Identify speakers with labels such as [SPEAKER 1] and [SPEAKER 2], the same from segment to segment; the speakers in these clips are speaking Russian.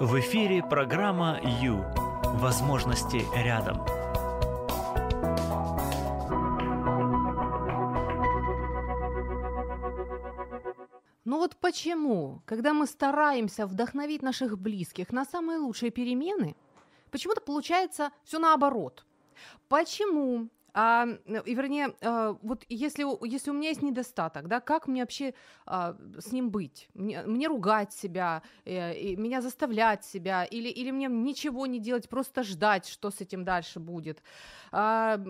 [SPEAKER 1] В эфире программа «Ю». Возможности рядом.
[SPEAKER 2] Ну вот почему, когда мы стараемся вдохновить наших близких на самые лучшие перемены, почему-то получается все наоборот. Почему а, и вернее, а, вот если, если у меня есть недостаток, да, как мне вообще а, с ним быть? Мне, мне ругать себя, э, меня заставлять себя, или, или мне ничего не делать, просто ждать, что с этим дальше будет? А,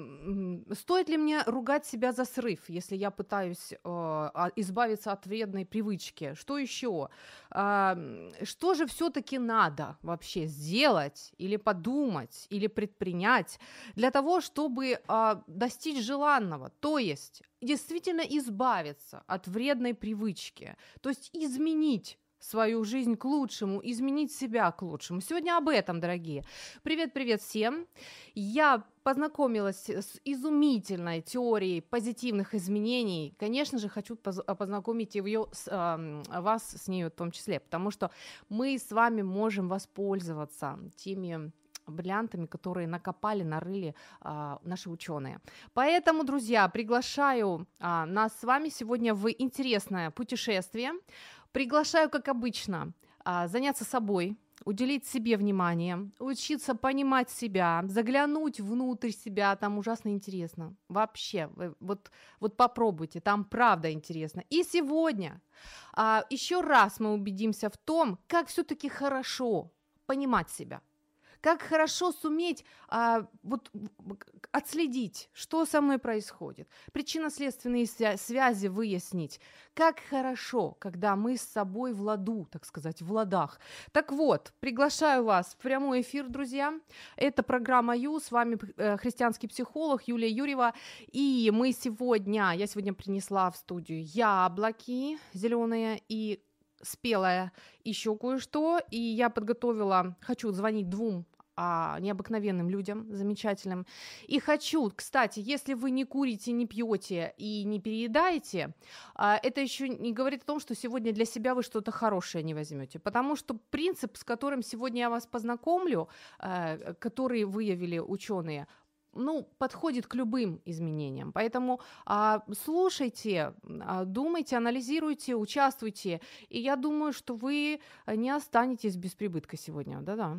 [SPEAKER 2] стоит ли мне ругать себя за срыв, если я пытаюсь а, избавиться от вредной привычки? Что еще? А, что же все-таки надо вообще сделать, или подумать, или предпринять для того, чтобы достичь желанного, то есть действительно избавиться от вредной привычки, то есть изменить свою жизнь к лучшему, изменить себя к лучшему. Сегодня об этом, дорогие. Привет-привет всем. Я познакомилась с изумительной теорией позитивных изменений. Конечно же, хочу познакомить ее вас с ней в том числе, потому что мы с вами можем воспользоваться теми бриллиантами, которые накопали, нарыли а, наши ученые. Поэтому, друзья, приглашаю а, нас с вами сегодня в интересное путешествие. Приглашаю, как обычно, а, заняться собой, уделить себе внимание, учиться понимать себя, заглянуть внутрь себя, там ужасно интересно. Вообще, вот, вот попробуйте, там правда интересно. И сегодня а, еще раз мы убедимся в том, как все-таки хорошо понимать себя как хорошо суметь а, вот, отследить, что со мной происходит, причинно-следственные связи выяснить. Как хорошо, когда мы с собой в ладу, так сказать, в ладах. Так вот, приглашаю вас в прямой эфир, друзья. Это программа Ю, с вами э, христианский психолог Юлия Юрьева. И мы сегодня, я сегодня принесла в студию яблоки зеленые и спелая еще кое-что, и я подготовила, хочу звонить двум а, необыкновенным людям, замечательным. И хочу, кстати, если вы не курите, не пьете и не переедаете, а, это еще не говорит о том, что сегодня для себя вы что-то хорошее не возьмете, потому что принцип, с которым сегодня я вас познакомлю, а, который выявили ученые, ну, подходит к любым изменениям. Поэтому а, слушайте, а, думайте, анализируйте, участвуйте. И я думаю, что вы не останетесь без прибытка сегодня. Да-да.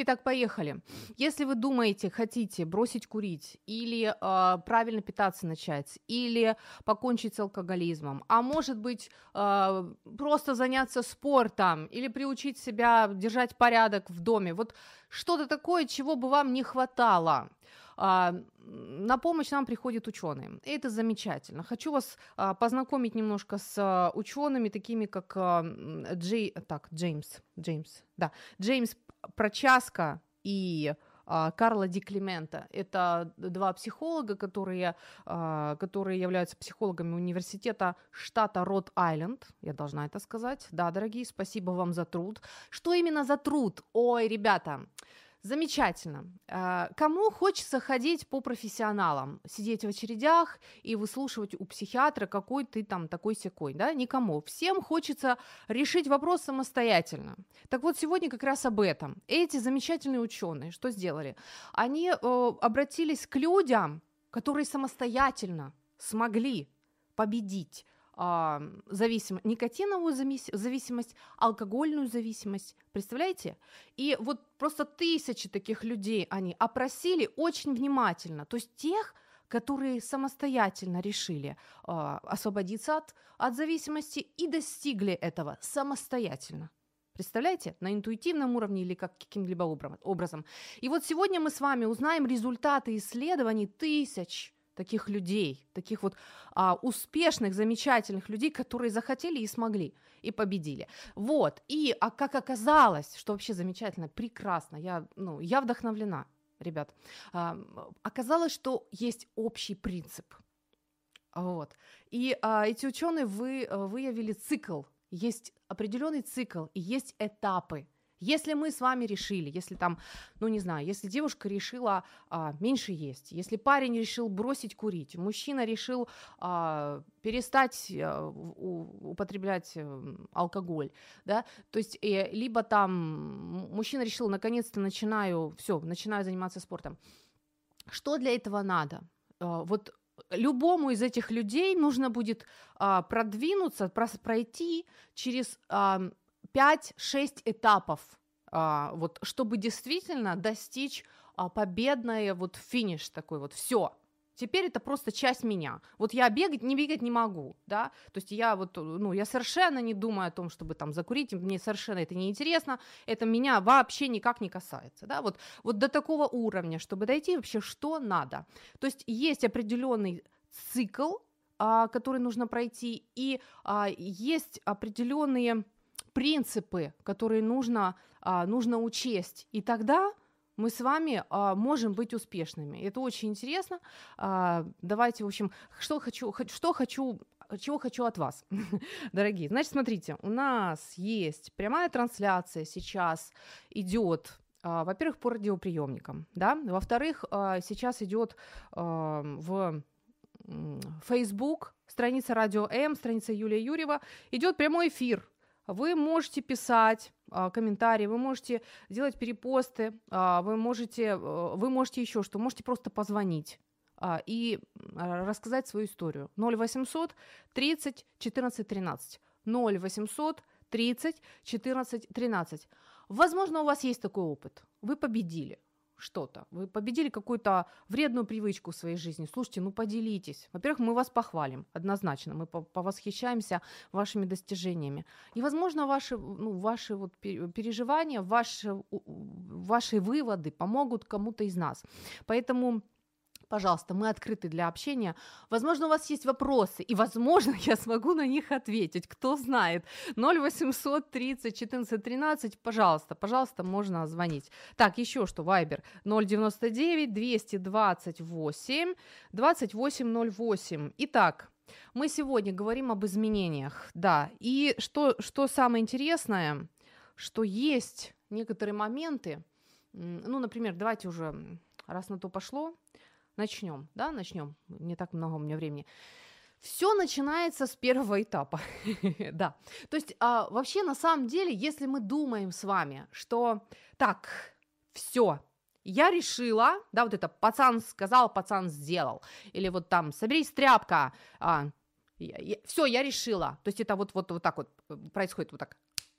[SPEAKER 2] Итак, поехали. Если вы думаете, хотите бросить курить или э, правильно питаться начать, или покончить с алкоголизмом, а может быть э, просто заняться спортом или приучить себя держать порядок в доме, вот что-то такое, чего бы вам не хватало. А, на помощь нам приходят ученые. И это замечательно. Хочу вас а, познакомить немножко с а, учеными, такими как Джей, так, Джеймс, Джеймс, да, Джеймс Прочаска и Карла Ди Климента. Это два психолога, которые, которые являются психологами университета штата Род-Айленд. Я должна это сказать. Да, дорогие, спасибо вам за труд. Что именно за труд? Ой, ребята, Замечательно. А, кому хочется ходить по профессионалам, сидеть в очередях и выслушивать у психиатра, какой ты там такой секой, да? Никому. Всем хочется решить вопрос самостоятельно. Так вот, сегодня как раз об этом. Эти замечательные ученые что сделали? Они э, обратились к людям, которые самостоятельно смогли победить а, зависимость, никотиновую зависимость, алкогольную зависимость. Представляете? И вот просто тысячи таких людей они опросили очень внимательно. То есть тех, которые самостоятельно решили э, освободиться от, от зависимости и достигли этого самостоятельно. Представляете? На интуитивном уровне или как каким-либо образом. И вот сегодня мы с вами узнаем результаты исследований тысяч таких людей, таких вот а, успешных, замечательных людей, которые захотели и смогли, и победили. Вот, и а как оказалось, что вообще замечательно, прекрасно, я, ну, я вдохновлена, ребят, а, оказалось, что есть общий принцип. Вот. И а, эти ученые вы, выявили цикл есть определенный цикл и есть этапы. Если мы с вами решили, если там, ну не знаю, если девушка решила а, меньше есть, если парень решил бросить курить, мужчина решил а, перестать а, у, употреблять э, алкоголь, да, то есть э, либо там мужчина решил, наконец-то начинаю, все, начинаю заниматься спортом. Что для этого надо? А, вот любому из этих людей нужно будет а, продвинуться, пройти через а, 5-6 этапов, а, вот, чтобы действительно достичь а, победное вот финиш такой вот, все, теперь это просто часть меня. Вот я бегать, не бегать не могу, да, то есть я вот, ну, я совершенно не думаю о том, чтобы там закурить, мне совершенно это не интересно, это меня вообще никак не касается, да, вот, вот до такого уровня, чтобы дойти вообще, что надо. То есть есть определенный цикл, а, который нужно пройти, и есть определенные принципы, которые нужно, а, нужно учесть. И тогда мы с вами а, можем быть успешными. Это очень интересно. А, давайте, в общем, что хочу, что хочу чего хочу от вас, дорогие. Значит, смотрите, у нас есть прямая трансляция сейчас идет а, во-первых, по радиоприемникам, да, во-вторых, а, сейчас идет а, в Facebook страница Радио М, страница Юлия Юрьева, идет прямой эфир вы можете писать а, комментарии, вы можете делать перепосты, а, вы можете, а, вы можете еще что, можете просто позвонить а, и рассказать свою историю. 0800 30 14 13. 0800 30 14 13. Возможно, у вас есть такой опыт. Вы победили что-то, вы победили какую-то вредную привычку в своей жизни, слушайте, ну поделитесь. Во-первых, мы вас похвалим, однозначно, мы повосхищаемся вашими достижениями. И, возможно, ваши, ну, ваши вот переживания, ваши, ваши выводы помогут кому-то из нас. Поэтому Пожалуйста, мы открыты для общения. Возможно, у вас есть вопросы, и, возможно, я смогу на них ответить. Кто знает. 0800 30 14 13, пожалуйста, пожалуйста, можно звонить. Так, еще что, Вайбер 099 228 2808. Итак, мы сегодня говорим об изменениях, да. И что, что самое интересное, что есть некоторые моменты, ну, например, давайте уже, раз на то пошло, Начнем, да, начнем. Не так много у меня времени. Все начинается с первого этапа, да. То есть а, вообще на самом деле, если мы думаем с вами, что так, все, я решила, да, вот это пацан сказал, пацан сделал, или вот там соберись тряпка, а, все, я решила. То есть это вот, вот, вот так вот э, происходит, вот так.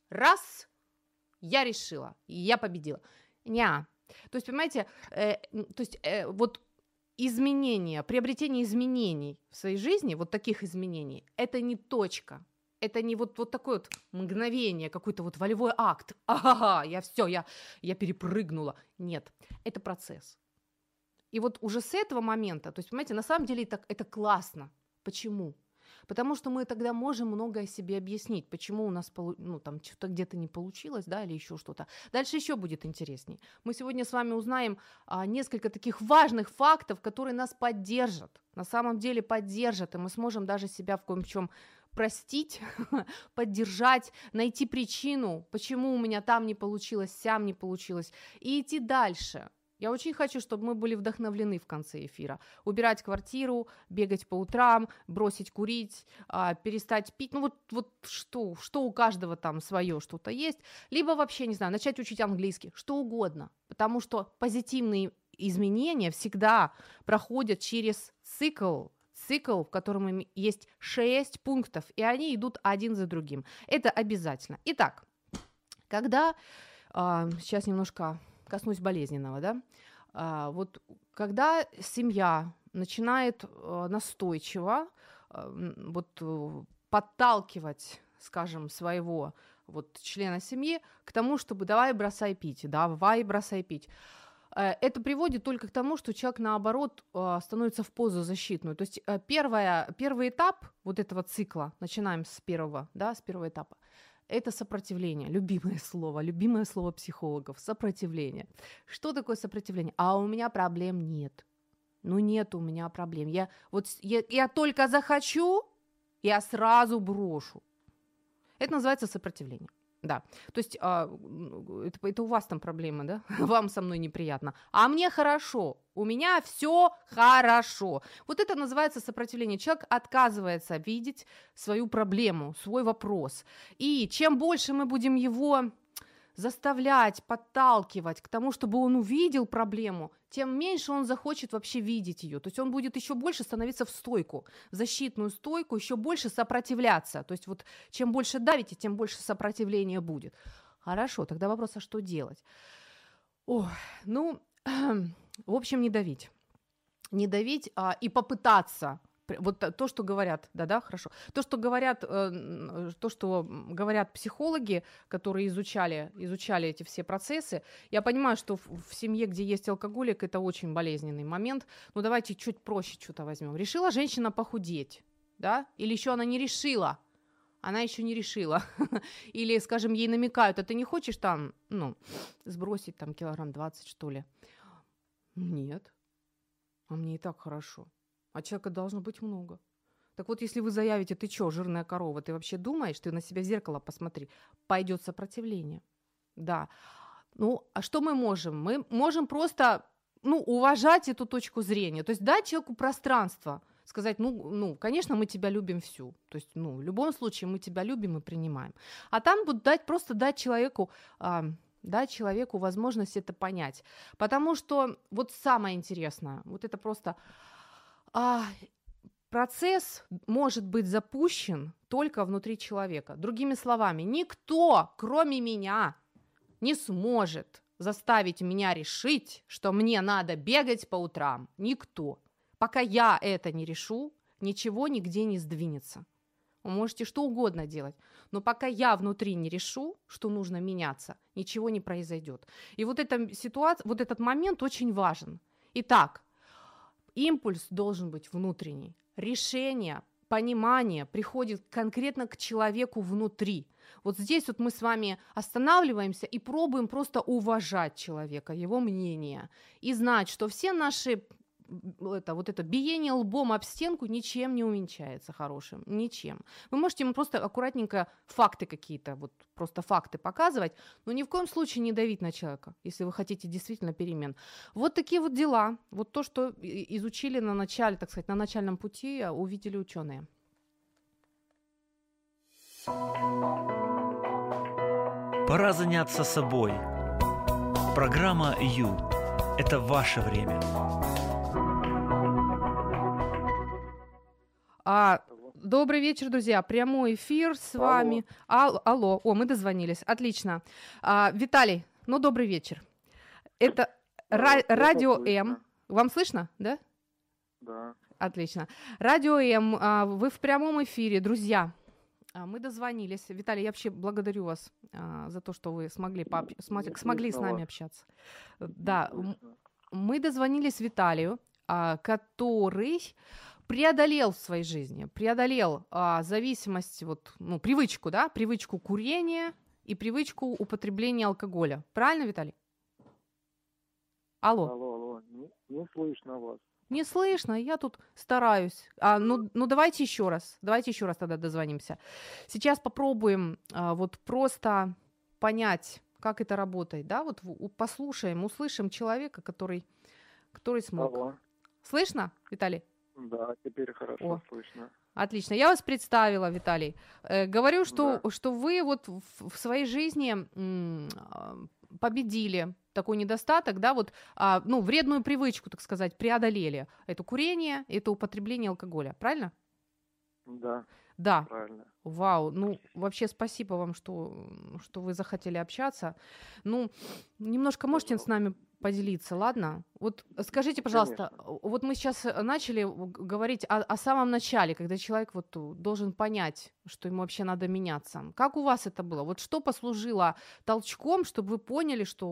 [SPEAKER 2] Раз, я решила, я победила. Не. То есть, понимаете, э, то есть э, вот изменения, приобретение изменений в своей жизни, вот таких изменений, это не точка. Это не вот, вот такое вот мгновение, какой-то вот волевой акт. Ага, я все, я, я перепрыгнула. Нет, это процесс. И вот уже с этого момента, то есть, понимаете, на самом деле это, это классно. Почему? Потому что мы тогда можем многое себе объяснить, почему у нас ну, там что-то где-то не получилось, да, или еще что-то. Дальше еще будет интересней. Мы сегодня с вами узнаем а, несколько таких важных фактов, которые нас поддержат, на самом деле поддержат, и мы сможем даже себя в коем чем простить, поддержать, найти причину, почему у меня там не получилось, сям не получилось, и идти дальше. Я очень хочу, чтобы мы были вдохновлены в конце эфира. Убирать квартиру, бегать по утрам, бросить курить, а, перестать пить. Ну вот, вот что, что у каждого там свое что-то есть. Либо вообще, не знаю, начать учить английский, что угодно. Потому что позитивные изменения всегда проходят через цикл, цикл, в котором есть шесть пунктов, и они идут один за другим. Это обязательно. Итак, когда... А, сейчас немножко коснусь болезненного, да, а, вот когда семья начинает а, настойчиво вот э, подталкивать, скажем, своего вот члена семьи к тому, чтобы давай бросай пить, давай бросай пить. Э, это приводит только к тому, что человек, наоборот, становится в позу защитную. То есть э, первое, первый этап вот этого цикла, начинаем с первого, да, с первого этапа, это сопротивление, любимое слово, любимое слово психологов, сопротивление. Что такое сопротивление? А у меня проблем нет. Ну нет у меня проблем. Я вот я, я только захочу, я сразу брошу. Это называется сопротивление. Да, то есть а, это, это у вас там проблемы, да? Вам со мной неприятно. А мне хорошо, у меня все хорошо. Вот это называется сопротивление. Человек отказывается видеть свою проблему, свой вопрос. И чем больше мы будем его заставлять, подталкивать к тому, чтобы он увидел проблему, тем меньше он захочет вообще видеть ее. То есть он будет еще больше становиться в стойку, в защитную стойку, еще больше сопротивляться. То есть вот чем больше давите, тем больше сопротивления будет. Хорошо, тогда вопрос, а что делать? О, ну, в общем, не давить. Не давить а, и попытаться вот то, что говорят, да-да, хорошо. То, что говорят, э, то, что говорят психологи, которые изучали, изучали эти все процессы, я понимаю, что в, семье, где есть алкоголик, это очень болезненный момент. Но давайте чуть проще что-то возьмем. Решила женщина похудеть, да? Или еще она не решила? Она еще не решила. Или, скажем, ей намекают, а ты не хочешь там, ну, сбросить там килограмм 20, что ли? Нет. А мне и так хорошо а человека должно быть много. Так вот, если вы заявите, ты что, жирная корова, ты вообще думаешь, ты на себя в зеркало посмотри, пойдет сопротивление. Да. Ну, а что мы можем? Мы можем просто ну, уважать эту точку зрения, то есть дать человеку пространство, сказать, ну, ну, конечно, мы тебя любим всю, то есть, ну, в любом случае мы тебя любим и принимаем. А там будут дать, просто дать человеку, а, дать человеку возможность это понять, потому что вот самое интересное, вот это просто а, процесс может быть запущен только внутри человека. Другими словами, никто, кроме меня, не сможет заставить меня решить, что мне надо бегать по утрам. Никто. Пока я это не решу, ничего нигде не сдвинется. Вы можете что угодно делать, но пока я внутри не решу, что нужно меняться, ничего не произойдет. И вот эта ситуация, вот этот момент очень важен. Итак, Импульс должен быть внутренний. Решение, понимание приходит конкретно к человеку внутри. Вот здесь вот мы с вами останавливаемся и пробуем просто уважать человека, его мнение, и знать, что все наши это, вот это биение лбом об стенку ничем не уменьшается хорошим, ничем. Вы можете ему просто аккуратненько факты какие-то, вот просто факты показывать, но ни в коем случае не давить на человека, если вы хотите действительно перемен. Вот такие вот дела, вот то, что изучили на начале, так сказать, на начальном пути, а, увидели ученые.
[SPEAKER 1] Пора заняться собой. Программа «Ю» – это ваше время.
[SPEAKER 2] А, добрый вечер, друзья. Прямой эфир с алло. вами. Ал- алло. О, мы дозвонились. Отлично. А, Виталий, ну добрый вечер. Это ра- радио слышно. М. Вам слышно, да?
[SPEAKER 3] Да.
[SPEAKER 2] Отлично. Радио М, а, вы в прямом эфире, друзья. А, мы дозвонились. Виталий, я вообще благодарю вас а, за то, что вы смогли, пооб... смогли, смогли с нами общаться. Да, мы дозвонились Виталию, а, который преодолел в своей жизни, преодолел а, зависимость, вот, ну, привычку, да, привычку курения и привычку употребления алкоголя. Правильно, Виталий? Алло.
[SPEAKER 3] Алло, алло, не, не слышно вас.
[SPEAKER 2] Не слышно, я тут стараюсь. А, ну, ну давайте еще раз, давайте еще раз тогда дозвонимся. Сейчас попробуем а, вот просто понять, как это работает, да, вот послушаем, услышим человека, который, который смог.
[SPEAKER 3] Алло.
[SPEAKER 2] Слышно, Виталий?
[SPEAKER 3] Да, теперь хорошо О. слышно.
[SPEAKER 2] Отлично. Я вас представила, Виталий. Э, говорю, что, да. что вы вот в, в своей жизни м, а, победили такой недостаток, да, вот, а, ну, вредную привычку, так сказать, преодолели. Это курение, это употребление алкоголя, правильно?
[SPEAKER 3] Да.
[SPEAKER 2] Да.
[SPEAKER 3] Правильно.
[SPEAKER 2] Вау, ну вообще спасибо вам, что, что вы захотели общаться. Ну, немножко можете с нами поделиться, ладно? Вот скажите, пожалуйста, Конечно. вот мы сейчас э, начали говорить о, о самом начале, когда человек вот должен понять, что ему вообще надо меняться. Как у вас это было? Вот что послужило толчком, чтобы вы поняли, что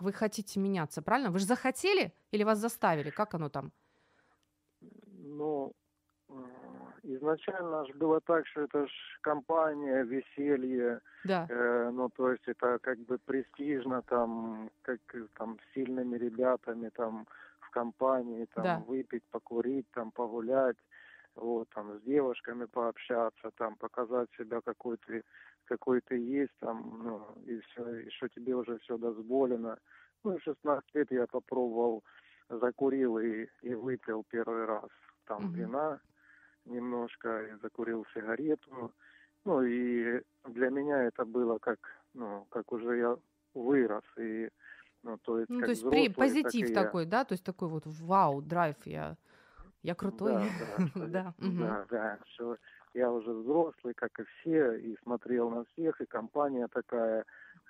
[SPEAKER 2] вы хотите меняться, правильно? Вы же захотели или вас заставили? Как оно там?
[SPEAKER 3] Ну, изначально же было так, что это ж компания, веселье,
[SPEAKER 2] да.
[SPEAKER 3] э, ну то есть это как бы престижно там, как там с сильными ребятами там в компании там
[SPEAKER 2] да.
[SPEAKER 3] выпить, покурить, там погулять. вот, там, с девушками пообщаться, там, показать себя какой ты, какой ты есть, там, ну, и все, и что тебе уже все дозволено. Ну, и в 16 лет я попробовал, закурил и, и выпил первый раз, там,
[SPEAKER 2] Мгм.
[SPEAKER 3] вина немножко, и закурил сигарету. Ну, и для меня это было как, ну, как уже я вырос, и, ну, то есть,
[SPEAKER 2] Ну, то есть при,
[SPEAKER 3] взрослый, так
[SPEAKER 2] позитив
[SPEAKER 3] я.
[SPEAKER 2] такой, да? То есть такой вот вау, драйв, я, я крутой.
[SPEAKER 3] Да, да,
[SPEAKER 2] Да,
[SPEAKER 3] я-
[SPEAKER 2] мгм.
[SPEAKER 3] да, да, что я уже взрослый, как и все, и смотрел на всех, и компания такая,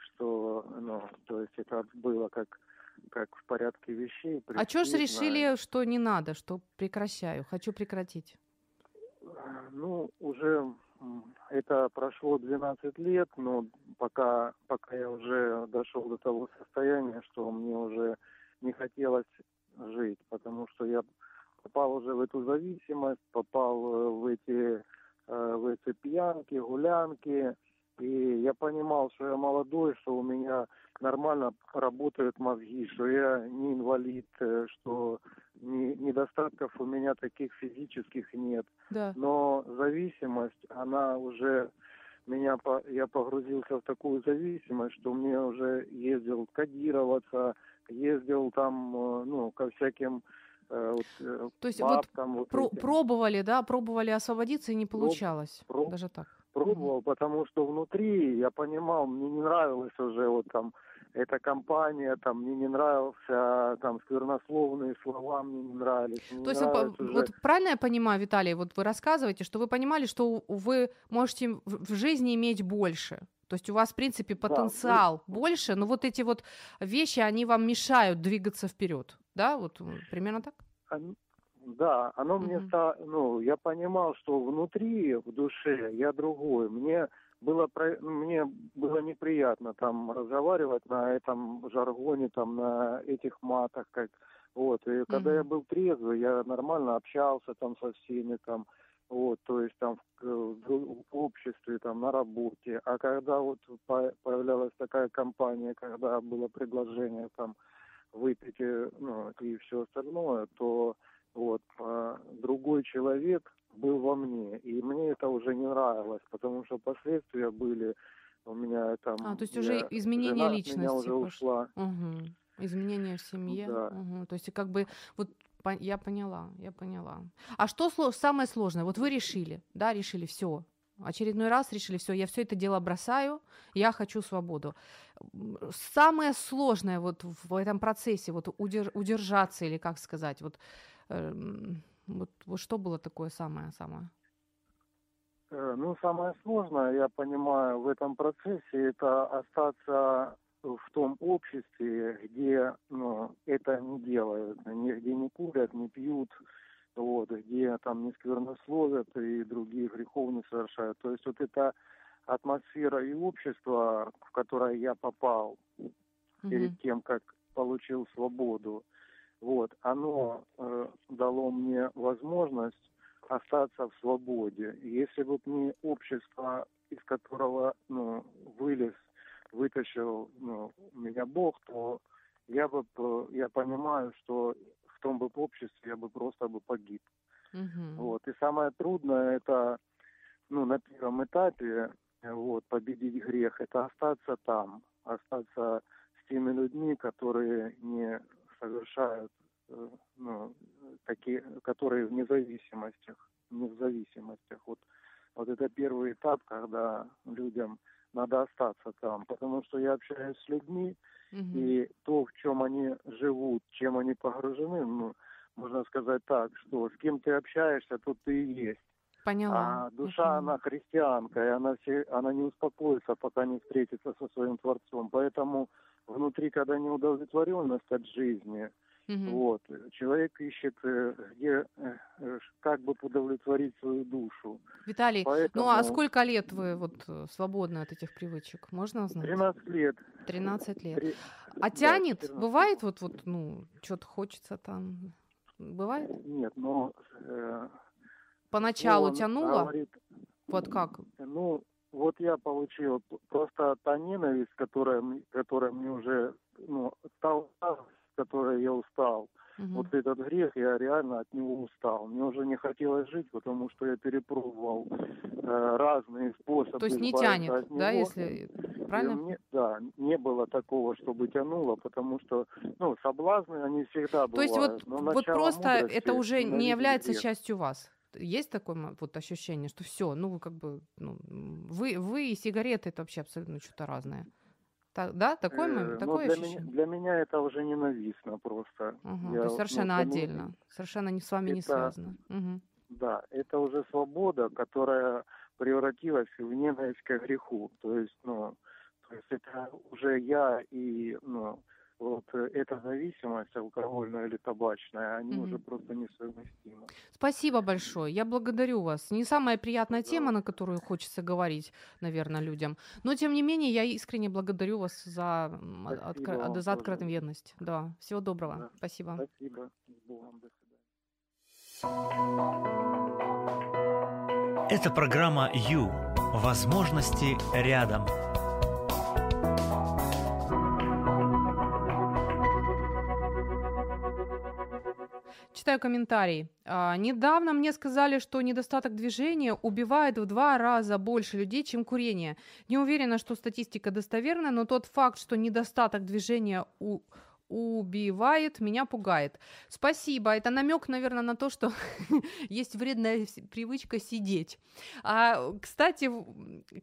[SPEAKER 3] что, ну, то есть это было как, как в порядке вещей.
[SPEAKER 2] А что ж решили, что не надо, что прекращаю, хочу прекратить?
[SPEAKER 3] Ну, уже это прошло 12 лет, но пока, пока я уже дошел до того состояния, что мне уже не хотелось жить, потому что я попал уже в эту зависимость, попал э, в эти, э, в эти пьянки, гулянки, и я понимал, что я молодой, что у меня нормально работают мозги, что я не инвалид, э, что недостатков у меня таких физических нет.
[SPEAKER 2] Да.
[SPEAKER 3] Но зависимость, она уже меня, по- я погрузился в такую зависимость, что мне уже ездил кодироваться, ездил там, э, ну, ко всяким э, вот, э,
[SPEAKER 2] То есть вот
[SPEAKER 3] бабкам, вот
[SPEAKER 2] Про-
[SPEAKER 3] этим.
[SPEAKER 2] пробовали, да, пробовали освободиться и не получалось.
[SPEAKER 3] проб-
[SPEAKER 2] Даже так.
[SPEAKER 3] пробовал, потому что внутри я понимал, мне не нравилось уже вот там эта компания, там мне не нравился, там сквернословные слова мне не нравились. мне
[SPEAKER 2] То есть, вы
[SPEAKER 3] уже-
[SPEAKER 2] вот правильно я понимаю, Виталий, вот вы рассказываете, что вы понимали, что вы можете в жизни иметь больше. То есть у вас, в принципе, потенциал больше, но вот эти вот вещи, они вам мешают двигаться вперед. Да, вот примерно так?
[SPEAKER 3] Да, оно мне
[SPEAKER 2] Мгм.
[SPEAKER 3] стало, ну, я понимал, что внутри, в душе я другой. Мне было, про- мне было неприятно там разговаривать на этом жаргоне, там на этих матах, как вот. И когда я был трезвый, я нормально общался там со всеми там, вот, то есть там в, в- в обществе, там на работе. А когда вот по- появлялась такая компания, когда было предложение там выпить, э, ну, и все остальное, то вот а, другой человек был во мне, и мне это уже не нравилось, потому что последствия были у меня там.
[SPEAKER 2] А, то есть
[SPEAKER 3] я-
[SPEAKER 2] уже изменение
[SPEAKER 3] жена от меня
[SPEAKER 2] личности
[SPEAKER 3] уже
[SPEAKER 2] пошло.
[SPEAKER 3] ушла.
[SPEAKER 2] Мгм. Изменения в семье.
[SPEAKER 3] Да.
[SPEAKER 2] Мгм. То есть как бы вот я поняла, я поняла. А что самое сложное? Вот вы решили, да, решили все. Очередной раз решили, все, я все это дело бросаю, я хочу свободу. Самое сложное вот в этом процессе, вот удер- удержаться или как сказать, вот, эм, вот, вот что было такое самое-самое?
[SPEAKER 3] Э, Ну, самое сложное, я понимаю, в этом процессе это остаться в том обществе, где ну, это не делают, нигде не курят, не пьют, вот, где там не сквернословят и другие грехов не совершают. То есть вот эта атмосфера и общество, в которое я попал перед
[SPEAKER 2] Мгм.
[SPEAKER 3] тем, как получил свободу, вот, оно э, дало мне возможность остаться в свободе. Если бы не общество, из которого ну, вылез, вытащил ну, меня Бог, то я бы, я понимаю, что в том бы обществе я бы просто бы погиб.
[SPEAKER 2] Мгм.
[SPEAKER 3] Вот. И самое трудное это, ну, на первом этапе, э, вот, победить грех, это остаться там, остаться с теми людьми, которые не совершают, э, ну, такие, которые в независимостях, не в зависимостях. Вот, вот это первый этап, когда людям надо остаться там, потому что я общаюсь с людьми,
[SPEAKER 2] Мгм.
[SPEAKER 3] и то, в чем они живут, чем они погружены, ну, можно сказать так, что с кем ты общаешься, тот ты и есть.
[SPEAKER 2] Поняла.
[SPEAKER 3] А душа,
[SPEAKER 2] поняла.
[SPEAKER 3] она христианка, и она, все, она не успокоится, пока не встретится со своим Творцом. Поэтому внутри, когда неудовлетворенность от жизни,
[SPEAKER 2] Мгм.
[SPEAKER 3] вот, человек ищет, э, где, э, э, как бы удовлетворить свою душу.
[SPEAKER 2] Виталий,
[SPEAKER 3] Поэтому
[SPEAKER 2] ну а сколько лет вы вот свободны от этих привычек? Можно узнать?
[SPEAKER 3] 13 лет.
[SPEAKER 2] 13 лет.
[SPEAKER 3] Три-
[SPEAKER 2] А
[SPEAKER 3] да,
[SPEAKER 2] тянет?
[SPEAKER 3] 14.
[SPEAKER 2] Бывает вот, вот, ну, что-то хочется там? Бывает?
[SPEAKER 3] Нет, но... э,
[SPEAKER 2] Поначалу
[SPEAKER 3] он
[SPEAKER 2] тянуло?
[SPEAKER 3] говорит,
[SPEAKER 2] Вот как?
[SPEAKER 3] Ну, вот я получил просто та ненависть, которая, которая мне уже, ну, та усталость, с которой я устал. Угу. Вот этот грех, я реально от него устал. Мне уже не хотелось жить, потому что я перепробовал э, разные способы.
[SPEAKER 2] То есть не тянет, да, если правильно?
[SPEAKER 3] мне, да, не было такого, чтобы тянуло, потому что, ну, соблазны, они всегда бывают.
[SPEAKER 2] То есть вот, вот просто это уже не является грех. частью вас? Есть такое вот ощущение, что все, ну, как бы, ну, вы, вы и сигареты это вообще абсолютно что-то разное. Так, да, такое, э, такое
[SPEAKER 3] для ощущение? Меня, для меня это уже ненавистно просто.
[SPEAKER 2] Угу, Я, то есть совершенно ну, отдельно, меня... совершенно не с вами это, не связано. Угу.
[SPEAKER 3] Да, это уже свобода, которая превратилась в ненависть к греху. То есть, ну, то есть это уже я и, ну, вот э, эта зависимость алкогольная или табачная, они mm-hmm. уже просто несовместимы.
[SPEAKER 2] Спасибо большое, я благодарю вас. Не самая приятная да. тема, на которую хочется говорить, наверное, людям, но тем не менее я искренне благодарю вас за, откр... за откровенность. Да, всего доброго. Да. Спасибо.
[SPEAKER 3] Спасибо. Богом. До
[SPEAKER 1] Это программа «Ю». Возможности рядом.
[SPEAKER 2] Читаю комментарий. А, недавно мне сказали, что недостаток движения убивает в два раза больше людей, чем курение. Не уверена, что статистика достоверна, но тот факт, что недостаток движения у убивает, меня пугает. Спасибо. Это намек, наверное, на то, что есть вредная привычка сидеть. А, кстати,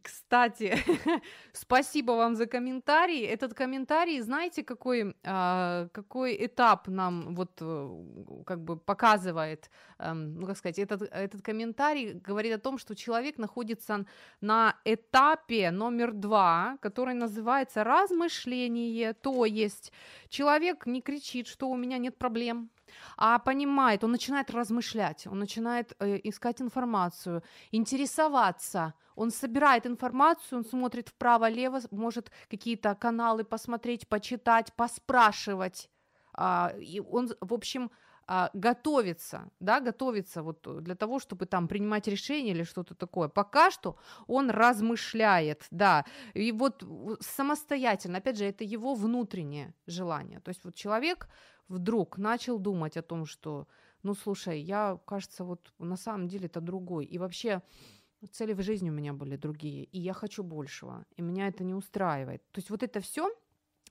[SPEAKER 2] кстати, спасибо вам за комментарий. Этот комментарий, знаете, какой, а, какой этап нам вот э, как бы показывает, эм, ну как сказать, этот, этот комментарий говорит о том, что человек находится на этапе номер два, который называется размышление, то есть человек человек не кричит, что у меня нет проблем, а понимает, он начинает размышлять, он начинает э, искать информацию, интересоваться, он собирает информацию, он смотрит вправо-лево, может какие-то каналы посмотреть, почитать, поспрашивать, а, и он, в общем, а, готовится, да, готовится вот для того, чтобы там принимать решение или что-то такое. Пока что он размышляет, да, и вот самостоятельно, опять же, это его внутреннее желание. То есть вот человек вдруг начал думать о том, что, ну, слушай, я, кажется, вот на самом деле это другой, и вообще цели в жизни у меня были другие, и я хочу большего, и меня это не устраивает. То есть вот это все,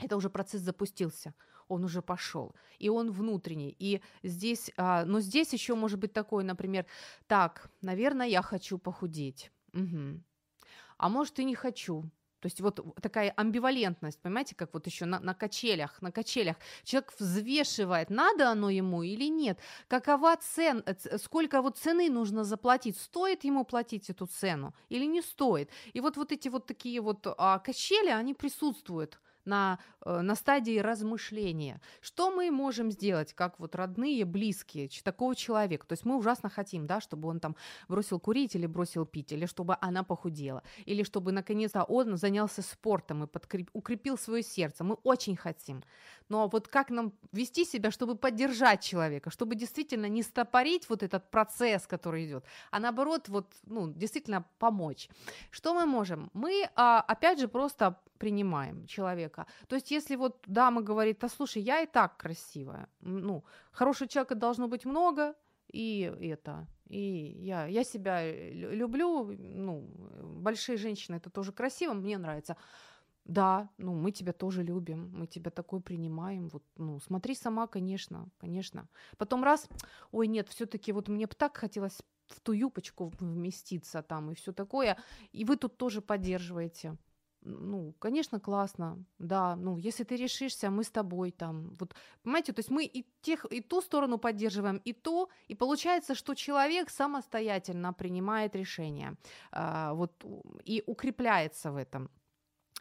[SPEAKER 2] это уже процесс запустился он уже пошел, и он внутренний. И здесь, а, но здесь еще может быть такой, например, так, наверное, я хочу похудеть, угу. а может и не хочу. То есть вот такая амбивалентность, понимаете, как вот еще на, на качелях, на качелях. Человек взвешивает, надо оно ему или нет, какова цен, сколько вот цены нужно заплатить, стоит ему платить эту цену или не стоит. И вот, вот эти вот такие вот а, качели, они присутствуют на, э, на стадии размышления. Что мы можем сделать, как вот родные, близкие такого человека? То есть мы ужасно хотим, да, чтобы он там бросил курить или бросил пить, или чтобы она похудела, или чтобы наконец-то он занялся спортом и подкреп... укрепил свое сердце. Мы очень хотим. Но вот как нам вести себя, чтобы поддержать человека, чтобы действительно не стопорить вот этот процесс, который идет, а наоборот вот, ну, действительно помочь. Что мы можем? Мы, а, опять же, просто принимаем человека. То есть, если вот дама говорит, да слушай, я и так красивая, ну, хорошего человека должно быть много, и это, и я, я себя люблю, ну, большие женщины, это тоже красиво, мне нравится. Да, ну мы тебя тоже любим, мы тебя такой принимаем. Вот, ну, смотри сама, конечно, конечно. Потом раз, ой, нет, все-таки вот мне бы так хотелось в ту юбочку вместиться там и все такое. И вы тут тоже поддерживаете ну, конечно, классно, да, ну, если ты решишься, мы с тобой там, вот, понимаете, то есть мы и, тех, и ту сторону поддерживаем, и то, и получается, что человек самостоятельно принимает решение, э, вот, и укрепляется в этом.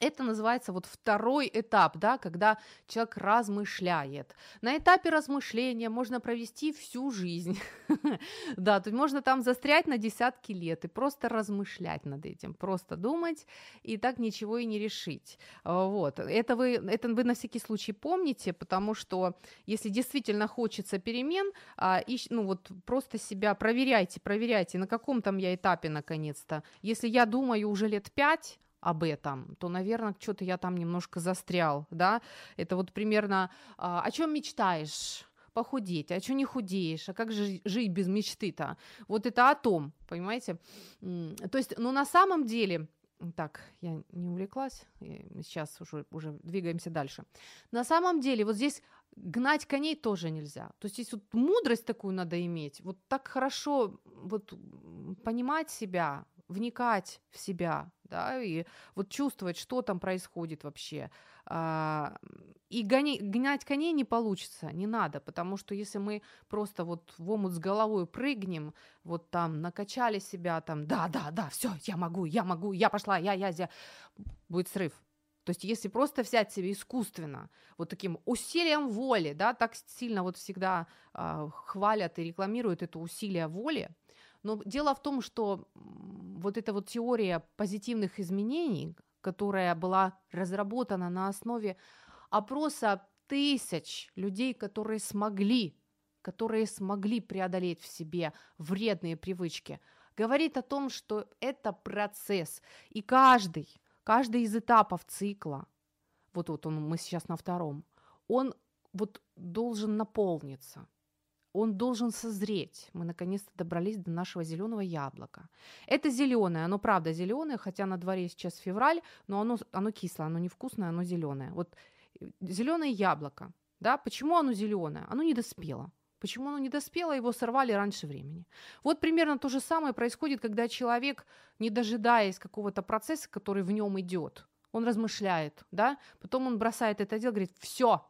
[SPEAKER 2] Это называется вот второй этап, да, когда человек размышляет. На этапе размышления можно провести всю жизнь. да, тут можно там застрять на десятки лет и просто размышлять над этим, просто думать и так ничего и не решить. А, вот. Это вы, это вы на всякий случай помните, потому что если действительно хочется перемен, а, ну вот просто себя проверяйте, проверяйте, на каком там я этапе наконец-то. Если я думаю уже лет пять, об этом, то, наверное, что-то я там немножко застрял, да. Это вот примерно а, о чем мечтаешь? похудеть, а что не худеешь, а как же жить без мечты-то? Вот это о том, понимаете? То есть, ну на самом деле, так, я не увлеклась, сейчас уже, уже двигаемся дальше. На самом деле, вот здесь гнать коней тоже нельзя. То есть здесь вот мудрость такую надо иметь, вот так хорошо вот понимать себя, вникать в себя, да, и вот чувствовать, что там происходит вообще. А, и гони, гнать коней не получится, не надо, потому что если мы просто вот в омут с головой прыгнем, вот там накачали себя, там, да, да, да, все, я могу, я могу, я пошла, я, я, я, будет срыв. То есть если просто взять себе искусственно, вот таким усилием воли, да, так сильно вот всегда э, хвалят и рекламируют это усилие воли, но дело в том, что вот эта вот теория позитивных изменений, которая была разработана на основе опроса тысяч людей, которые смогли, которые смогли преодолеть в себе вредные привычки, говорит о том, что это процесс, и каждый, каждый из этапов цикла, вот вот он, мы сейчас на втором, он вот должен наполниться – он должен созреть. Мы наконец-то добрались до нашего зеленого яблока. Это зеленое, оно правда зеленое, хотя на дворе сейчас февраль, но оно, оно кислое, оно невкусное, оно зеленое. Вот э, зеленое яблоко, да, почему оно зеленое? Оно не доспело. Почему оно не доспело, его сорвали раньше времени. Вот примерно то же самое происходит, когда человек, не дожидаясь какого-то процесса, который в нем идет, он размышляет, да, потом он бросает это дело, говорит, все,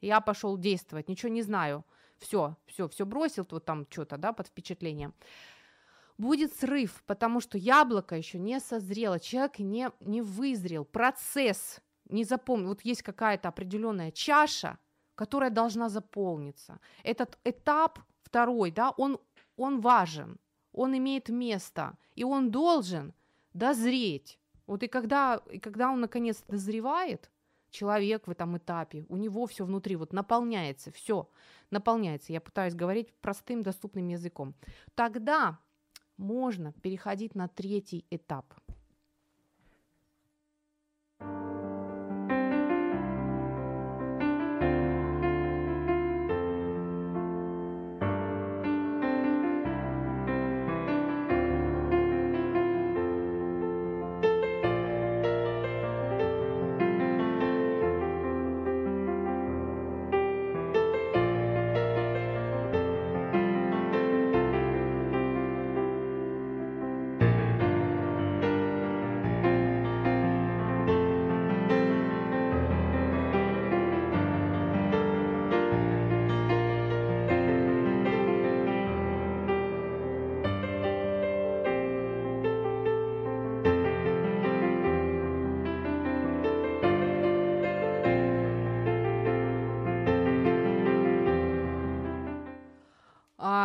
[SPEAKER 2] я пошел действовать, ничего не знаю, все, все, все бросил, вот там что-то, да, под впечатлением. Будет срыв, потому что яблоко еще не созрело, человек не, не вызрел, процесс не запомнил. Вот есть какая-то определенная чаша, которая должна заполниться. Этот этап второй, да, он, он важен, он имеет место, и он должен дозреть. Вот и когда, и когда он наконец дозревает, человек в этом этапе, у него все внутри вот наполняется, все наполняется. Я пытаюсь говорить простым, доступным языком. Тогда можно переходить на третий этап –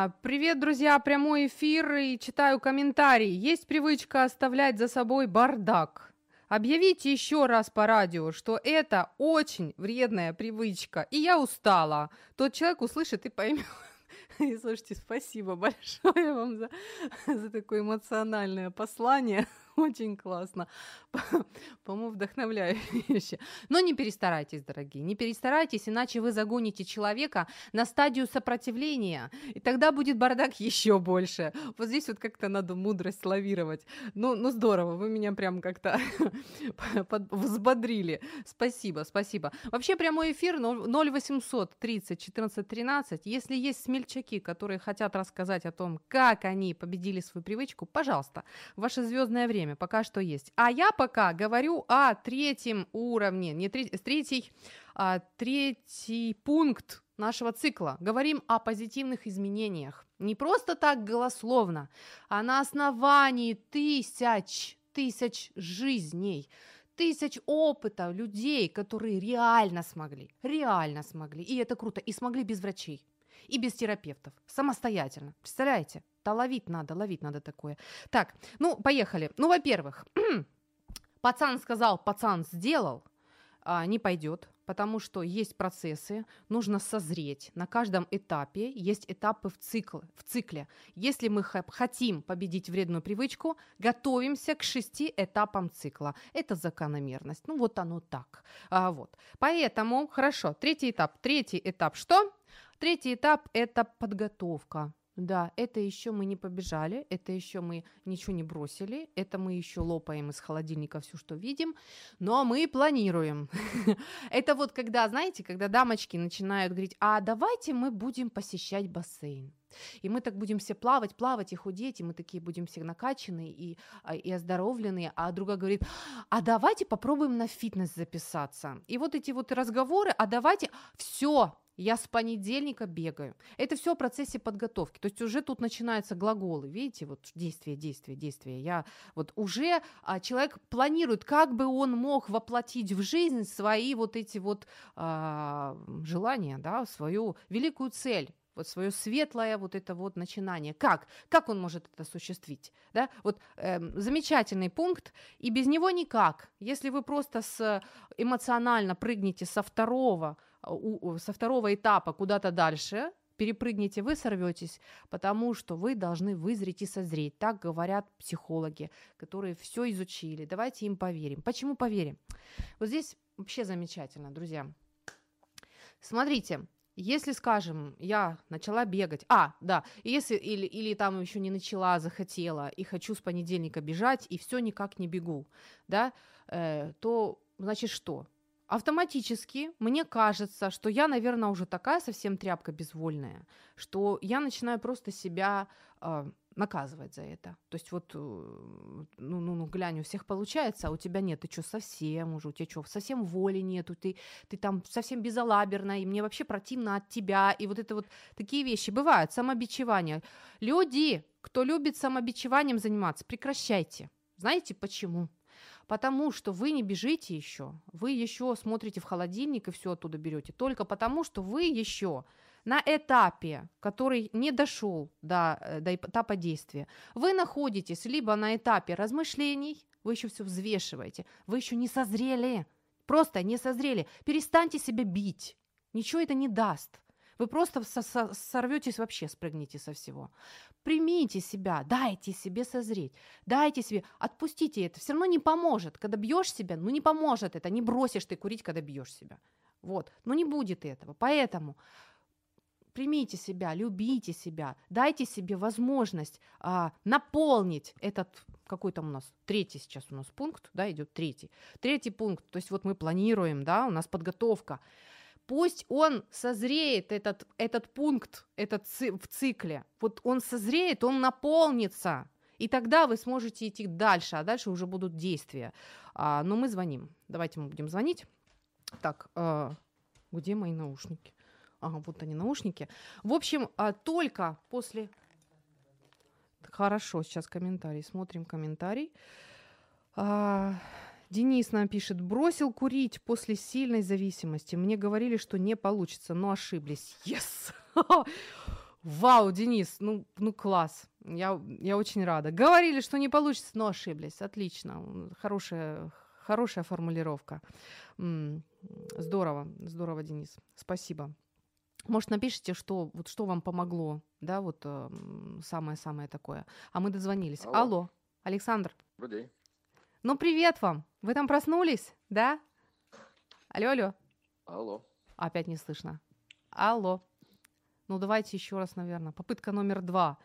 [SPEAKER 2] Привет, друзья, прямой эфир и читаю комментарии. Есть привычка оставлять за собой бардак. Объявите еще раз по радио, что это очень вредная привычка, и я устала. Тот человек услышит и поймет. И слушайте, спасибо большое вам за, за такое эмоциональное послание. Очень классно. По-моему, вдохновляюще. Но не перестарайтесь, дорогие, не перестарайтесь, иначе вы загоните человека на стадию сопротивления, и тогда будет бардак еще больше. Вот здесь вот как-то надо мудрость лавировать. Ну, ну здорово, вы меня прям как-то взбодрили. Спасибо, спасибо. Вообще прямой эфир 0800 30 14 13. Если есть смельчаки, которые хотят рассказать о том, как они победили свою привычку, пожалуйста, ваше звездное время время, пока что есть. А я пока говорю о третьем уровне, не третий, третий, а, третий пункт нашего цикла. Говорим о позитивных изменениях. Не просто так голословно, а на основании тысяч, тысяч жизней, тысяч опыта людей, которые реально смогли, реально смогли, и это круто, и смогли без врачей, и без терапевтов, самостоятельно. Представляете? Да ловить надо, ловить надо такое. Так, ну, поехали. Ну, во-первых, пацан сказал, пацан сделал, а, не пойдет, потому что есть процессы, нужно созреть. На каждом этапе есть этапы в, цикл, в цикле. Если мы хотим победить вредную привычку, готовимся к шести этапам цикла. Это закономерность. Ну вот оно так. А, вот. Поэтому, хорошо, третий этап. Третий этап что? Третий этап – это подготовка. Да, это еще мы не побежали, это еще мы ничего не бросили, это мы еще лопаем из холодильника все, что видим, но мы планируем. Это вот когда, знаете, когда дамочки начинают говорить, а давайте мы будем посещать бассейн. И мы так будем все плавать, плавать и худеть, и мы такие будем все накачанные и, а, и оздоровленные, а друга говорит, а давайте попробуем на фитнес записаться. И вот эти вот разговоры, а давайте, все, я с понедельника бегаю. Это все в процессе подготовки. То есть уже тут начинаются глаголы. Видите, вот действие, действие, действие. Я вот уже а, человек планирует, как бы он мог воплотить в жизнь свои вот эти вот а, желания, да, свою великую цель вот свое светлое вот это вот начинание. Как? Как он может это осуществить? Да? Вот э, замечательный пункт, и без него никак. Если вы просто с, эмоционально прыгнете со второго у, со второго этапа куда-то дальше, перепрыгнете, вы сорветесь, потому что вы должны вызреть и созреть. Так говорят психологи, которые все изучили. Давайте им поверим. Почему поверим? Вот здесь вообще замечательно, друзья. Смотрите, если, скажем, я начала бегать, а, да, если или, или там еще не начала, захотела и хочу с понедельника бежать и все никак не бегу, да, э, то значит что? Автоматически мне кажется, что я, наверное, уже такая совсем тряпка безвольная, что я начинаю просто себя э, наказывать за это. То есть вот, э, ну, ну, ну, глянь, у всех получается, а у тебя нет, ты что, совсем уже, у тебя что, совсем воли нету, ты, ты там совсем безалаберная, и мне вообще противно от тебя, и вот это вот такие вещи бывают, самобичевание. Люди, кто любит самобичеванием заниматься, прекращайте. Знаете почему? Потому что вы не бежите еще, вы еще смотрите в холодильник и все оттуда берете, только потому что вы еще на этапе, который не дошел до, э, до этапа действия, вы находитесь либо на этапе размышлений, вы еще все взвешиваете, вы еще не созрели, просто не созрели, перестаньте себя бить, ничего это не даст. Вы просто сорветесь вообще, спрыгнете со всего. Примите себя, дайте себе созреть, дайте себе, отпустите это. Все равно не поможет. Когда бьешь себя, ну не поможет это, не бросишь ты курить, когда бьешь себя. Вот, но не будет этого. Поэтому примите себя, любите себя, дайте себе возможность а, наполнить этот какой там у нас третий сейчас у нас пункт, да, идет третий. Третий пункт, то есть вот мы планируем, да, у нас подготовка. Пусть он созреет, этот, этот пункт этот ци- в цикле. Вот он созреет, он наполнится. И тогда вы сможете идти дальше, а дальше уже будут действия. А, но мы звоним. Давайте мы будем звонить. Так, а, где мои наушники? Ага, вот они наушники. В общем, а, только после... Хорошо, сейчас комментарий. Смотрим комментарий. А, Денис нам пишет, бросил курить после сильной зависимости. Мне говорили, что не получится, но ошиблись. Yes! Вау, Денис, ну, ну класс. Я, я очень рада. Говорили, что не получится, но ошиблись. Отлично. Хорошая, хорошая формулировка. Здорово, здорово, Денис. Спасибо. Может, напишите, что, вот, что вам помогло, да, вот э, самое-самое такое. А мы дозвонились. Алло, Алло Александр.
[SPEAKER 4] Добрый день.
[SPEAKER 2] Ну, привет вам. Вы там проснулись, да? Алло, алло.
[SPEAKER 4] Алло.
[SPEAKER 2] Опять не слышно. Алло. Ну, давайте еще раз, наверное. Попытка номер два.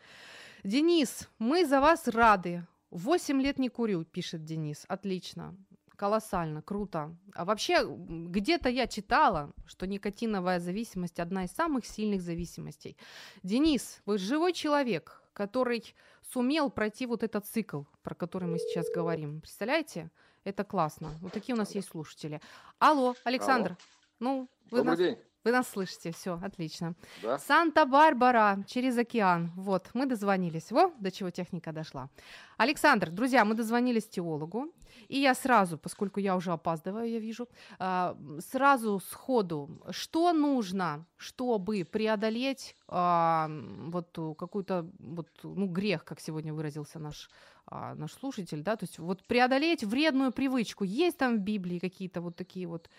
[SPEAKER 2] Денис, мы за вас рады. Восемь лет не курю, пишет Денис. Отлично. Колоссально, круто. А вообще, где-то я читала, что никотиновая зависимость одна из самых сильных зависимостей. Денис, вы живой человек, который сумел пройти вот этот цикл, про который мы сейчас говорим. Представляете? Это классно. Вот такие у нас есть слушатели. Алло, Александр. Алло. Ну,
[SPEAKER 4] вы Добрый нас... день.
[SPEAKER 2] Вы нас слышите, все, отлично.
[SPEAKER 4] Да?
[SPEAKER 2] Санта-Барбара, через океан. Вот, мы дозвонились. Во, до чего техника дошла. Александр, друзья, мы дозвонились теологу. И я сразу, поскольку я уже опаздываю, я вижу, а, сразу сходу, что нужно, чтобы преодолеть а, вот какую-то вот, ну, грех, как сегодня выразился наш а, наш слушатель, да, то есть вот преодолеть вредную привычку. Есть там в Библии какие-то вот такие вот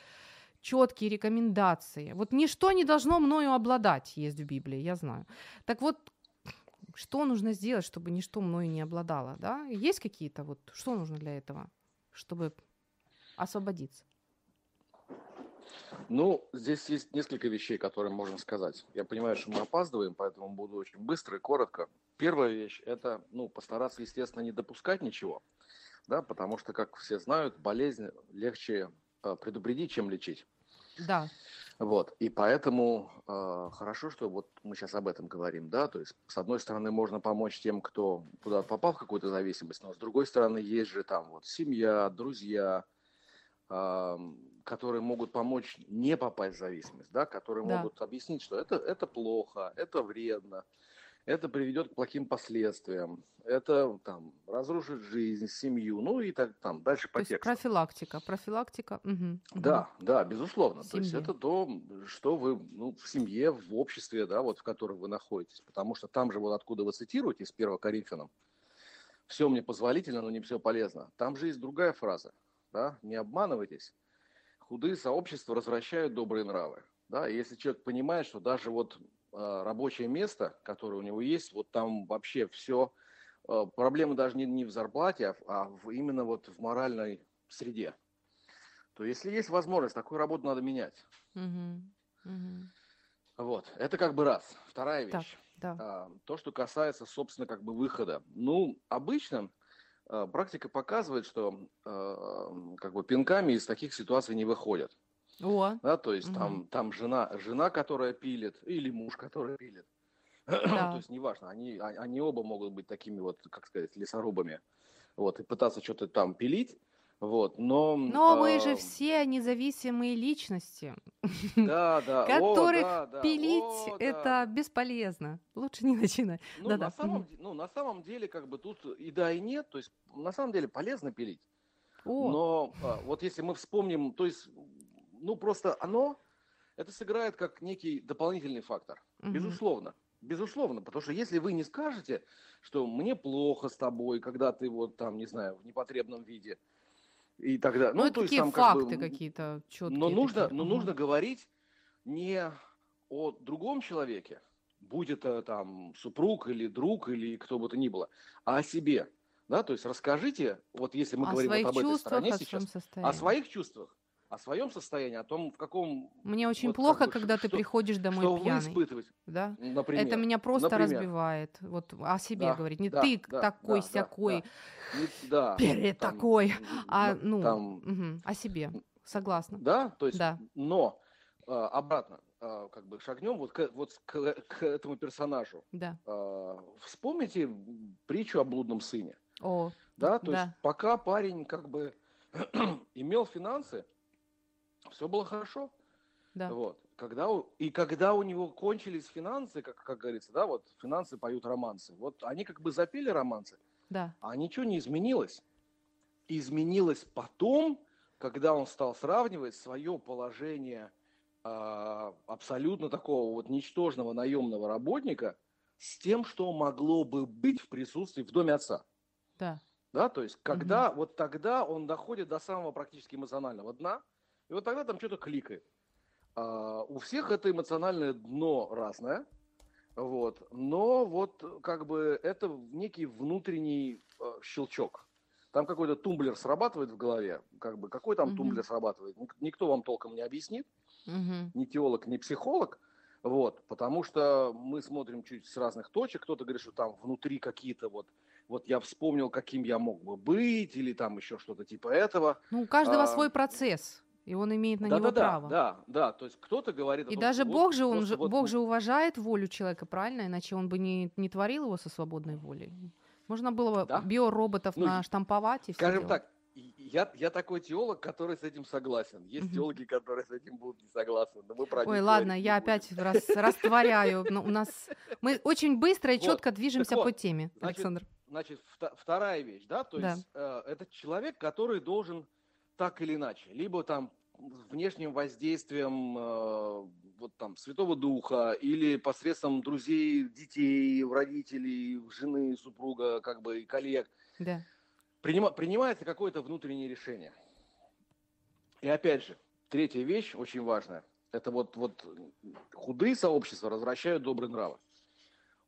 [SPEAKER 2] четкие рекомендации. Вот ничто не должно мною обладать, есть в Библии, я знаю. Так вот, что нужно сделать, чтобы ничто мною не обладало, да? Есть какие-то вот, что нужно для этого, чтобы освободиться?
[SPEAKER 4] Ну, здесь есть несколько вещей, которые можно сказать. Я понимаю, что мы опаздываем, поэтому буду очень быстро и коротко. Первая вещь – это, ну, постараться, естественно, не допускать ничего, да, потому что, как все знают, болезнь легче предупредить, чем лечить.
[SPEAKER 2] Да.
[SPEAKER 4] Вот, и поэтому э, хорошо, что вот мы сейчас об этом говорим, да, то есть, с одной стороны, можно помочь тем, кто куда-то попал в какую-то зависимость, но с другой стороны, есть же там вот семья, друзья, э, которые могут помочь не попасть в зависимость, да, которые
[SPEAKER 2] Да.
[SPEAKER 4] могут объяснить, что это, это плохо, это вредно, это приведет к плохим последствиям, это там разрушит жизнь, семью, ну и так там дальше по
[SPEAKER 2] То есть
[SPEAKER 4] тексту.
[SPEAKER 2] профилактика, профилактика. мгм, мгм.
[SPEAKER 4] Да, да, безусловно.
[SPEAKER 2] В
[SPEAKER 4] То есть
[SPEAKER 2] семье.
[SPEAKER 4] это то, что вы ну, в семье, в обществе, да, вот в котором вы находитесь. Потому что там же вот откуда вы цитируете из 1 Коринфянам, все мне позволительно, но не все полезно. Там же есть другая фраза, да, не обманывайтесь. Худые сообщества развращают добрые нравы. Да, и если человек понимает, что даже вот рабочее место, которое у него есть, вот там вообще все, проблема даже не, не в зарплате, а, в- а именно вот в моральной среде то если есть возможность, такую работу надо менять.
[SPEAKER 2] Мгм, мгм.
[SPEAKER 4] Вот, это как бы раз. Вторая
[SPEAKER 2] Так,
[SPEAKER 4] вещь.
[SPEAKER 2] да.
[SPEAKER 4] А, то, что касается, собственно, как бы выхода. Ну, обычно а, практика показывает, что а, как бы пинками из таких ситуаций не выходят.
[SPEAKER 2] О,
[SPEAKER 4] Да, то есть
[SPEAKER 2] Мгм.
[SPEAKER 4] там, там жена, жена, которая пилит, или муж, который пилит.
[SPEAKER 2] Да.
[SPEAKER 4] То есть неважно, они, а- они оба могут быть такими вот, как сказать, лесорубами. Вот, и пытаться что-то там пилить. Вот, но...
[SPEAKER 2] но мы же
[SPEAKER 4] а,
[SPEAKER 2] все независимые личности.
[SPEAKER 4] Да, да. о,
[SPEAKER 2] которых
[SPEAKER 4] да, да,
[SPEAKER 2] Пилить
[SPEAKER 4] о,
[SPEAKER 2] это бесполезно. Лучше не начинай.
[SPEAKER 4] Ну, на самом, ну, на самом деле, как бы тут и да, и нет. То есть, на самом деле, полезно пилить.
[SPEAKER 2] О,
[SPEAKER 4] Но а, вот если мы вспомним, то есть, ну, просто оно, это сыграет как некий дополнительный фактор.
[SPEAKER 2] мгм.
[SPEAKER 4] Безусловно. Безусловно. Потому что если вы не скажете, что мне плохо с тобой, когда ты вот там, не знаю, в непотребном виде, и тогда...
[SPEAKER 2] Ну, это
[SPEAKER 4] то есть там как бы,
[SPEAKER 2] факты какие-то четкие.
[SPEAKER 4] Но нужно,
[SPEAKER 2] такие.
[SPEAKER 4] но
[SPEAKER 2] Ага.
[SPEAKER 4] нужно говорить не о другом человеке, будь это там супруг или друг или кто бы то ни было, а о себе. Да, то есть расскажите, вот если мы
[SPEAKER 2] о
[SPEAKER 4] говорим вот об этой стороне сейчас,
[SPEAKER 2] своем
[SPEAKER 4] о
[SPEAKER 2] состоянии.
[SPEAKER 4] своих чувствах, о своем состоянии, о том, в каком
[SPEAKER 2] Мне очень
[SPEAKER 4] вот как
[SPEAKER 2] плохо,
[SPEAKER 4] бы,
[SPEAKER 2] когда
[SPEAKER 4] ш-
[SPEAKER 2] ты
[SPEAKER 4] что-
[SPEAKER 2] приходишь домой
[SPEAKER 4] что вы
[SPEAKER 2] пьяный.
[SPEAKER 4] испытываете,
[SPEAKER 2] Да?
[SPEAKER 4] например.
[SPEAKER 2] Это меня просто
[SPEAKER 4] например.
[SPEAKER 2] разбивает. Вот о себе
[SPEAKER 4] Да,
[SPEAKER 2] говорить. Не
[SPEAKER 4] да,
[SPEAKER 2] ты
[SPEAKER 4] да,
[SPEAKER 2] такой
[SPEAKER 4] да, да,
[SPEAKER 2] сякой,
[SPEAKER 4] Не- да,
[SPEAKER 2] перед
[SPEAKER 4] там,
[SPEAKER 2] такой, а ну,
[SPEAKER 4] там,
[SPEAKER 2] мгм, о себе. Согласна.
[SPEAKER 4] Да, то есть,
[SPEAKER 2] Да.
[SPEAKER 4] но а, обратно, а, как бы шагнем вот к, вот к, к этому персонажу.
[SPEAKER 2] Да.
[SPEAKER 4] А, вспомните притчу о блудном сыне.
[SPEAKER 2] О,
[SPEAKER 4] Да, то
[SPEAKER 2] Да.
[SPEAKER 4] есть пока парень как бы имел финансы, все было хорошо.
[SPEAKER 2] да.
[SPEAKER 4] Вот. Когда, у- и когда у него кончились финансы, как, как говорится, да, вот финансы поют романсы. Вот они как бы запели романсы,
[SPEAKER 2] Да.
[SPEAKER 4] а ничего не изменилось. Изменилось потом, когда он стал сравнивать свое положение а, абсолютно такого вот ничтожного наемного работника с тем, что могло бы быть в присутствии в доме отца.
[SPEAKER 2] Да.
[SPEAKER 4] Да, то есть когда, вот тогда он доходит до самого практически эмоционального дна, и вот тогда там что-то кликает. А, у всех это эмоциональное дно разное, вот, но вот как бы это некий внутренний э, щелчок. Там какой-то тумблер срабатывает в голове, как бы какой там
[SPEAKER 2] Мгм.
[SPEAKER 4] тумблер срабатывает, ник- никто вам толком не объяснит,
[SPEAKER 2] Мгм.
[SPEAKER 4] ни теолог, ни психолог, вот, потому что мы смотрим чуть с разных точек, кто-то говорит, что там внутри какие-то вот, вот я вспомнил, каким я мог бы быть, или там еще что-то типа этого.
[SPEAKER 2] Ну, у каждого
[SPEAKER 4] А,
[SPEAKER 2] свой процесс, и он имеет на него
[SPEAKER 4] Да-да-да,
[SPEAKER 2] право.
[SPEAKER 4] да, да, то есть кто-то говорит о
[SPEAKER 2] И
[SPEAKER 4] том,
[SPEAKER 2] даже
[SPEAKER 4] что
[SPEAKER 2] Бог
[SPEAKER 4] вот
[SPEAKER 2] же, он же,
[SPEAKER 4] вот
[SPEAKER 2] Бог же уважает волю человека, правильно? Иначе он бы не, не творил его со свободной волей. Можно было бы
[SPEAKER 4] Да.
[SPEAKER 2] биороботов
[SPEAKER 4] Ну,
[SPEAKER 2] наштамповать и все
[SPEAKER 4] Скажем так, и- я, я такой теолог, который с этим согласен. Есть теологи, которые с этим будут не согласны, но мы про
[SPEAKER 2] Ой, ладно, я
[SPEAKER 4] будем.
[SPEAKER 2] опять рас- растворяю. Но у нас мы очень быстро и
[SPEAKER 4] Вот,
[SPEAKER 2] четко движемся
[SPEAKER 4] так
[SPEAKER 2] по
[SPEAKER 4] вот,
[SPEAKER 2] теме,
[SPEAKER 4] значит,
[SPEAKER 2] Александр.
[SPEAKER 4] Значит, вторая вещь, да, то
[SPEAKER 2] Да.
[SPEAKER 4] есть э, это человек, который должен так или иначе, либо там внешним воздействием э, вот там Святого Духа или посредством друзей, детей, родителей, жены, супруга, как бы и коллег,
[SPEAKER 2] Да.
[SPEAKER 4] принима- принимается какое-то внутреннее решение. И опять же, третья вещь очень важная. Это вот, вот худые сообщества развращают добрые нравы.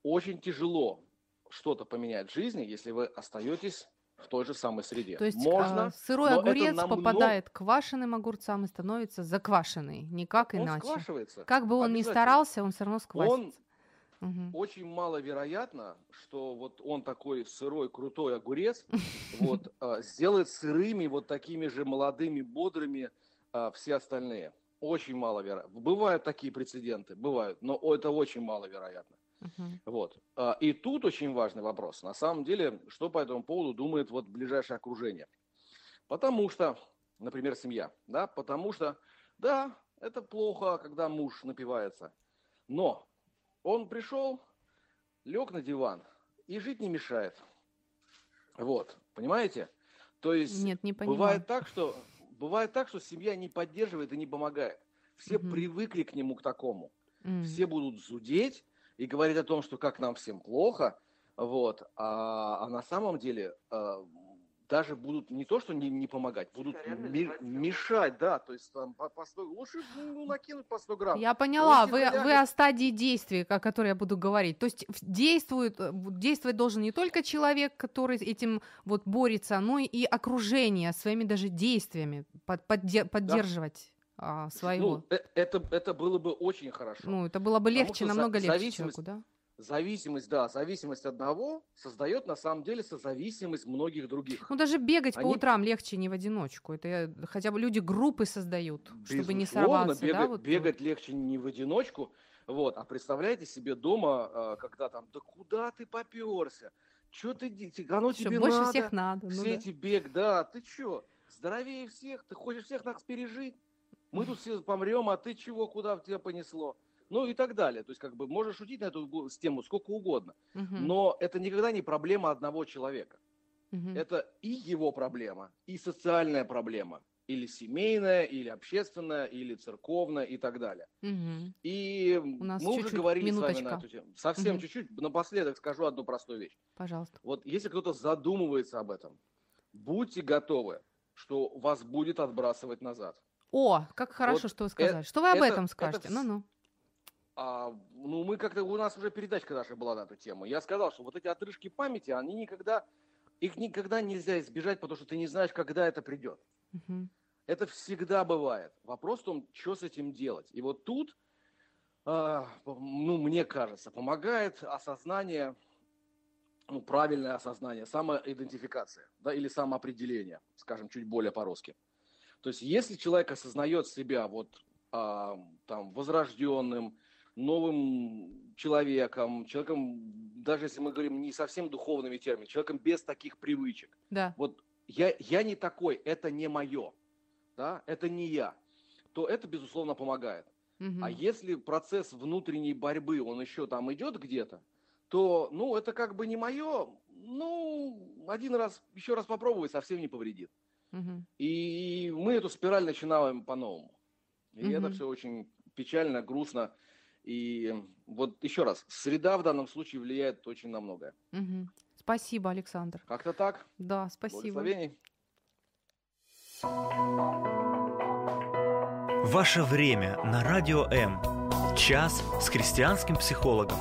[SPEAKER 4] Очень тяжело что-то поменять в жизни, если вы остаетесь в той же самой среде.
[SPEAKER 2] То есть
[SPEAKER 4] Можно,
[SPEAKER 2] а, сырой огурец
[SPEAKER 4] намного-
[SPEAKER 2] попадает к квашеным огурцам и становится заквашенный, никак
[SPEAKER 4] он
[SPEAKER 2] иначе.
[SPEAKER 4] сквашивается.
[SPEAKER 2] Как бы он ни старался, он все равно
[SPEAKER 4] Он
[SPEAKER 2] сквасится. Мгм.
[SPEAKER 4] очень маловероятно, что вот он такой сырой, крутой огурец, вот, а, сделает сырыми вот такими же молодыми, бодрыми а, все остальные. Очень маловероятно. Бывают такие прецеденты, бывают, но это очень маловероятно.
[SPEAKER 2] Мгм.
[SPEAKER 4] Вот. А, И тут очень важный вопрос. На самом деле, что по этому поводу думает вот ближайшее окружение? Потому что, например, семья, да, потому что, да, это плохо, когда муж напивается, но он пришел, лег на диван и жить не мешает. Вот, понимаете? То есть
[SPEAKER 2] Нет, не понимаю.
[SPEAKER 4] бывает так, что бывает так, что семья не поддерживает и не помогает. Все
[SPEAKER 2] Мгм.
[SPEAKER 4] привыкли к нему к такому
[SPEAKER 2] М.
[SPEAKER 4] все будут зудеть и говорить о том, что как нам всем плохо, вот, а, а на самом деле а, даже будут не то, что не, не помогать, будут ми- мешать, да, то есть там по, по 100 лучше ну, накинуть по 100 грамм.
[SPEAKER 2] Я поняла,
[SPEAKER 4] Лучше
[SPEAKER 2] вы, вы о стадии действия, о которой я буду говорить. То есть действует, э, действовать должен не только человек, который этим вот борется, но и окружение своими даже действиями под- подде- поддерживать а, своего.
[SPEAKER 4] Ну, э- это, это было бы очень хорошо.
[SPEAKER 2] Ну, это было бы легче,
[SPEAKER 4] что за-
[SPEAKER 2] намного легче
[SPEAKER 4] зависимость-
[SPEAKER 2] человеку, да?
[SPEAKER 4] Зависимость, да, зависимость одного создает на самом деле созависимость многих других.
[SPEAKER 2] Ну, даже бегать по
[SPEAKER 4] Они-
[SPEAKER 2] утрам легче не в одиночку. Это хотя бы люди группы создают, чтобы не сорваться,
[SPEAKER 4] бегать,
[SPEAKER 2] да? Вот,
[SPEAKER 4] бегать легче не в одиночку. Вот, а представляете себе дома, а, когда там, да куда ты поперся? Че ты, ди- ти- оно
[SPEAKER 2] Что
[SPEAKER 4] тебе
[SPEAKER 2] больше
[SPEAKER 4] надо?
[SPEAKER 2] всех надо. ну
[SPEAKER 4] Все
[SPEAKER 2] да.
[SPEAKER 4] эти бег, да, ты чё, здоровее всех, ты хочешь всех нас пережить? Мы тут все помрем, а ты чего, куда тебя понесло? Ну и так далее. То есть, как бы, можно шутить на эту тему сколько угодно.
[SPEAKER 2] Мгм,
[SPEAKER 4] Но это никогда не проблема одного человека.
[SPEAKER 2] мгм.
[SPEAKER 4] Это и его проблема, и социальная проблема. Или семейная, или общественная, или церковная и так далее.
[SPEAKER 2] Мгм.
[SPEAKER 4] И
[SPEAKER 2] У нас
[SPEAKER 4] мы уже
[SPEAKER 2] чуть-чуть,
[SPEAKER 4] говорили с вами
[SPEAKER 2] минуточка.
[SPEAKER 4] на эту тему. Совсем
[SPEAKER 2] Мгм.
[SPEAKER 4] чуть-чуть. Напоследок скажу одну простую вещь.
[SPEAKER 2] Пожалуйста.
[SPEAKER 4] Вот если кто-то задумывается об этом, будьте готовы, что вас будет отбрасывать назад.
[SPEAKER 2] О, как хорошо,
[SPEAKER 4] Вот
[SPEAKER 2] что вы сказали. Что вы об
[SPEAKER 4] это-
[SPEAKER 2] этом
[SPEAKER 4] это
[SPEAKER 2] скажете?
[SPEAKER 4] вс-
[SPEAKER 2] Ну-ну.
[SPEAKER 4] А, ну, мы как-то, у нас уже передачка наша была на эту тему. Я сказал, что вот эти отрыжки памяти, они никогда, их никогда нельзя избежать, потому что ты не знаешь, когда это придет.
[SPEAKER 2] Мгм.
[SPEAKER 4] Это всегда бывает. Вопрос в том, что с этим делать. И вот тут, а, ну, мне кажется, помогает осознание, ну, правильное осознание, самоидентификация, да, или самоопределение, скажем, чуть более по-русски. То есть, если человек осознает себя вот а, там возрожденным, новым человеком, человеком, даже если мы говорим не совсем духовными терминами, человеком без таких привычек,
[SPEAKER 2] Да.
[SPEAKER 4] вот я, я не такой, это не мое, да, это не я, то это, безусловно, помогает.
[SPEAKER 2] Мгм.
[SPEAKER 4] А если процесс внутренней борьбы, он еще там идет где-то, то, ну, это как бы не мое, ну, один раз, еще раз попробовать совсем не повредит. И мы эту спираль начинаем по-новому. И это
[SPEAKER 2] Мгм.
[SPEAKER 4] все очень печально, грустно. И вот еще раз, среда в данном случае влияет очень на многое.
[SPEAKER 2] Мгм. Спасибо, Александр.
[SPEAKER 4] Как-то так.
[SPEAKER 2] Да, спасибо.
[SPEAKER 4] Благословений.
[SPEAKER 1] Ваше время на Радио М. Час с христианским психологом.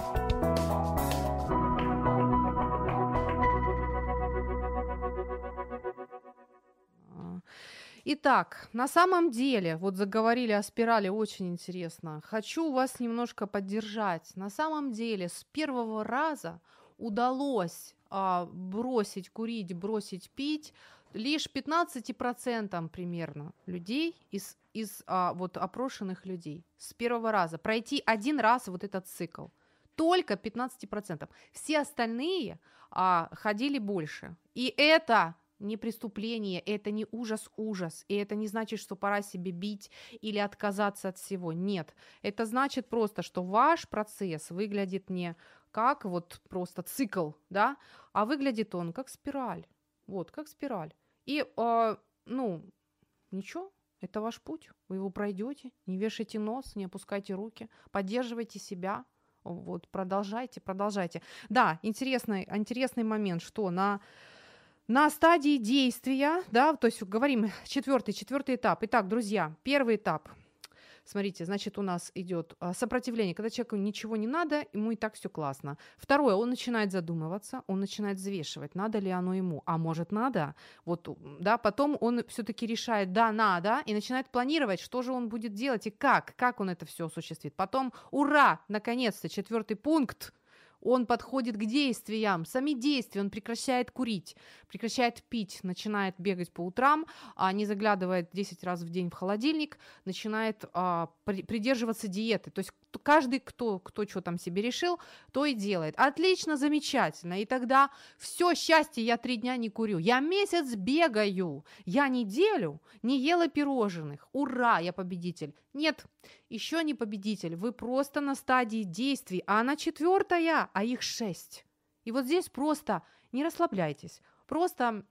[SPEAKER 2] Итак, на самом деле, вот заговорили о спирали, очень интересно. Хочу вас немножко поддержать. На самом деле, с первого раза удалось а, бросить курить, бросить пить лишь 15% примерно людей из, из а, вот опрошенных людей. С первого раза. Пройти один раз вот этот цикл. Только 15%. Все остальные а, ходили больше. И это не преступление, это не ужас-ужас, и это не значит, что пора себе бить или отказаться от всего. Нет, это значит просто, что ваш процесс выглядит не как вот просто цикл, да, а выглядит он как спираль. Вот, как спираль. И, а, ну, ничего, это ваш путь, вы его пройдете, не вешайте нос, не опускайте руки, поддерживайте себя, вот, продолжайте, продолжайте. Да, интересный, интересный момент, что на на стадии действия, да, то есть говорим четвертый, четвертый этап. Итак, друзья, первый этап. Смотрите, значит, у нас идет а, сопротивление, когда человеку ничего не надо, ему и так все классно. Второе, он начинает задумываться, он начинает взвешивать, надо ли оно ему, а может надо, вот, да, потом он все-таки решает, да, надо, и начинает планировать, что же он будет делать и как, как он это все осуществит. Потом, ура, наконец-то, четвертый пункт, он подходит к действиям, сами действия, он прекращает курить, прекращает пить, начинает бегать по утрам, а не заглядывает 10 раз в день в холодильник, начинает а, при, придерживаться диеты. То есть каждый, кто, кто что там себе решил, то и делает. Отлично, замечательно. И тогда все счастье, я три дня не курю. Я месяц бегаю. Я неделю не ела пирожных. Ура, я победитель. Нет, еще не победитель. Вы просто на стадии действий. А она четвертая, а их шесть. И вот здесь просто не расслабляйтесь. Просто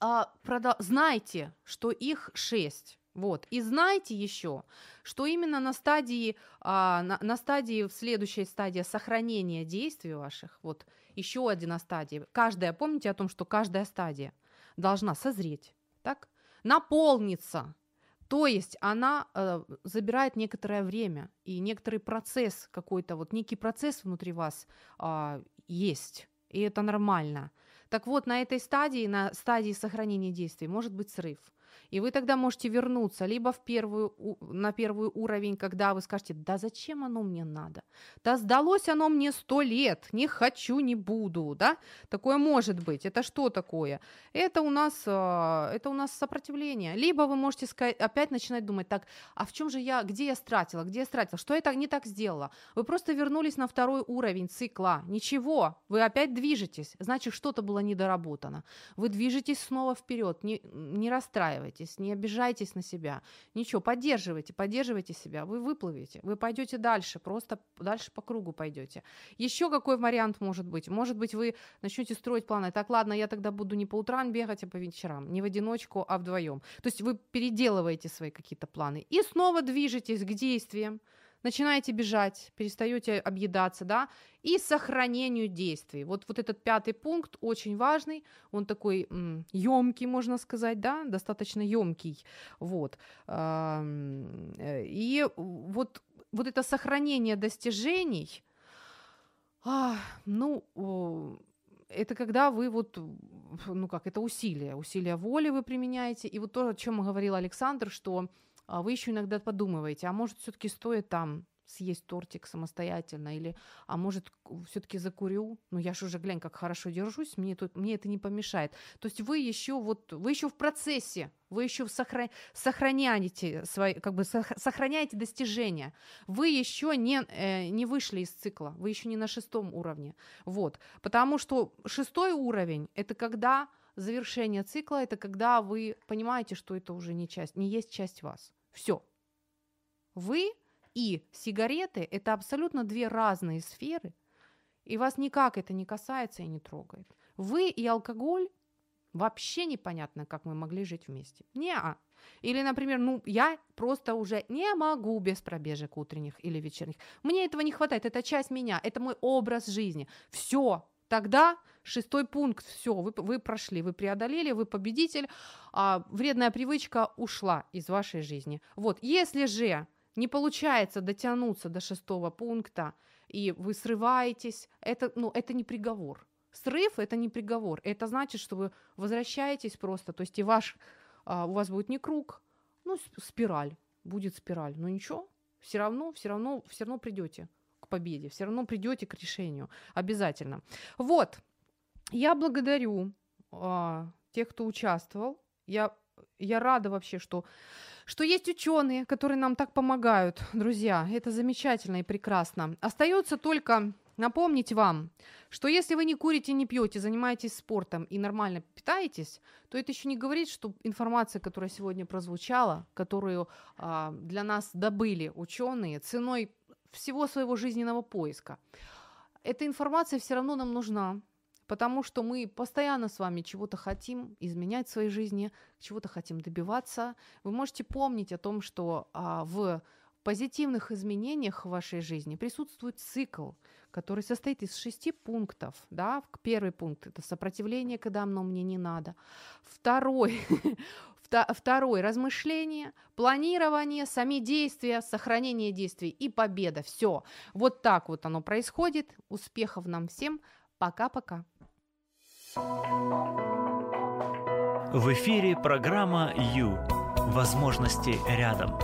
[SPEAKER 2] а, прода- знайте, что их шесть. Вот. И знайте еще, что именно на стадии, а, на, на стадии, в следующей стадии сохранения действий ваших, вот еще одна стадия. Каждая, помните о том, что каждая стадия должна созреть, так? Наполниться. То есть она э, забирает некоторое время и некоторый процесс какой-то, вот некий процесс внутри вас э, есть, и это нормально. Так вот, на этой стадии, на стадии сохранения действий, может быть срыв. И вы тогда можете вернуться либо в первую, на первый уровень, когда вы скажете, да зачем оно мне надо? Да сдалось оно мне сто лет, не хочу, не буду, да? Такое может быть. Это что такое? Это у нас, а, это у нас сопротивление. Либо вы можете сказать, опять начинать думать, так, а в чем же я, где я стратила, где я стратила, что я так, не так сделала? Вы просто вернулись на второй уровень цикла. Ничего, вы опять движетесь, значит, что-то было недоработано. Вы движетесь снова вперед, не, не расстраивайтесь расстраивайтесь, не обижайтесь на себя. Ничего, поддерживайте, поддерживайте себя. Вы выплывете, вы пойдете дальше, просто дальше по кругу пойдете. Еще какой вариант может быть? Может быть, вы начнете строить планы. Так, ладно, я тогда буду не по утрам бегать, а по вечерам. Не в одиночку, а вдвоем. То есть вы переделываете свои какие-то планы и снова движетесь к действиям начинаете бежать, перестаете объедаться, да, и сохранению действий. Вот, вот этот пятый пункт очень важный, он такой м, емкий, можно сказать, да, достаточно емкий, вот. Э, и вот, вот это сохранение достижений, ну, это когда вы вот, ну как, это усилие, усилие воли вы применяете, и вот то, о чем говорил Александр, что вы еще иногда подумываете, а может все-таки стоит там съесть тортик самостоятельно, или, а может, все-таки закурю, ну я же уже, глянь, как хорошо держусь, мне, тут, мне это не помешает. То есть вы еще вот, вы еще в процессе, вы еще сохра... сохраняете свои, как бы сохраняете достижения, вы еще не, э, не вышли из цикла, вы еще не на шестом уровне, вот, потому что шестой уровень, это когда завершение цикла это когда вы понимаете, что это уже не часть, не есть часть вас. Все. Вы и сигареты это абсолютно две разные сферы, и вас никак это не касается и не трогает. Вы и алкоголь вообще непонятно, как мы могли жить вместе. Не -а. Или, например, ну, я просто уже не могу без пробежек утренних или вечерних. Мне этого не хватает, это часть меня, это мой образ жизни. Все, Тогда шестой пункт, все, вы, вы прошли, вы преодолели, вы победитель, а, вредная привычка ушла из вашей жизни. Вот, если же не получается дотянуться до шестого пункта, и вы срываетесь, это, ну, это не приговор. Срыв – это не приговор. Это значит, что вы возвращаетесь просто, то есть и ваш, а, у вас будет не круг, ну, спираль, будет спираль. Но ничего, все равно, все равно, все равно придете к победе, все равно придете к решению. Обязательно. Вот. Я благодарю а, тех, кто участвовал. Я, я рада вообще, что, что есть ученые, которые нам так помогают, друзья. Это замечательно и прекрасно. Остается только напомнить вам, что если вы не курите, не пьете, занимаетесь спортом и нормально питаетесь, то это еще не говорит, что информация, которая сегодня прозвучала, которую а, для нас добыли ученые ценой всего своего жизненного поиска. Эта информация все равно нам нужна, потому что мы постоянно с вами чего-то хотим изменять в своей жизни, чего-то хотим добиваться. Вы можете помнить о том, что а, в позитивных изменениях в вашей жизни присутствует цикл, который состоит из шести пунктов. Да? Первый пункт – это сопротивление, когда оно мне не надо. Второй, Второй – размышление, планирование, сами действия, сохранение действий и победа. Все. Вот так вот оно происходит. Успехов нам всем. Пока-пока.
[SPEAKER 1] В эфире программа «Ю». Возможности рядом.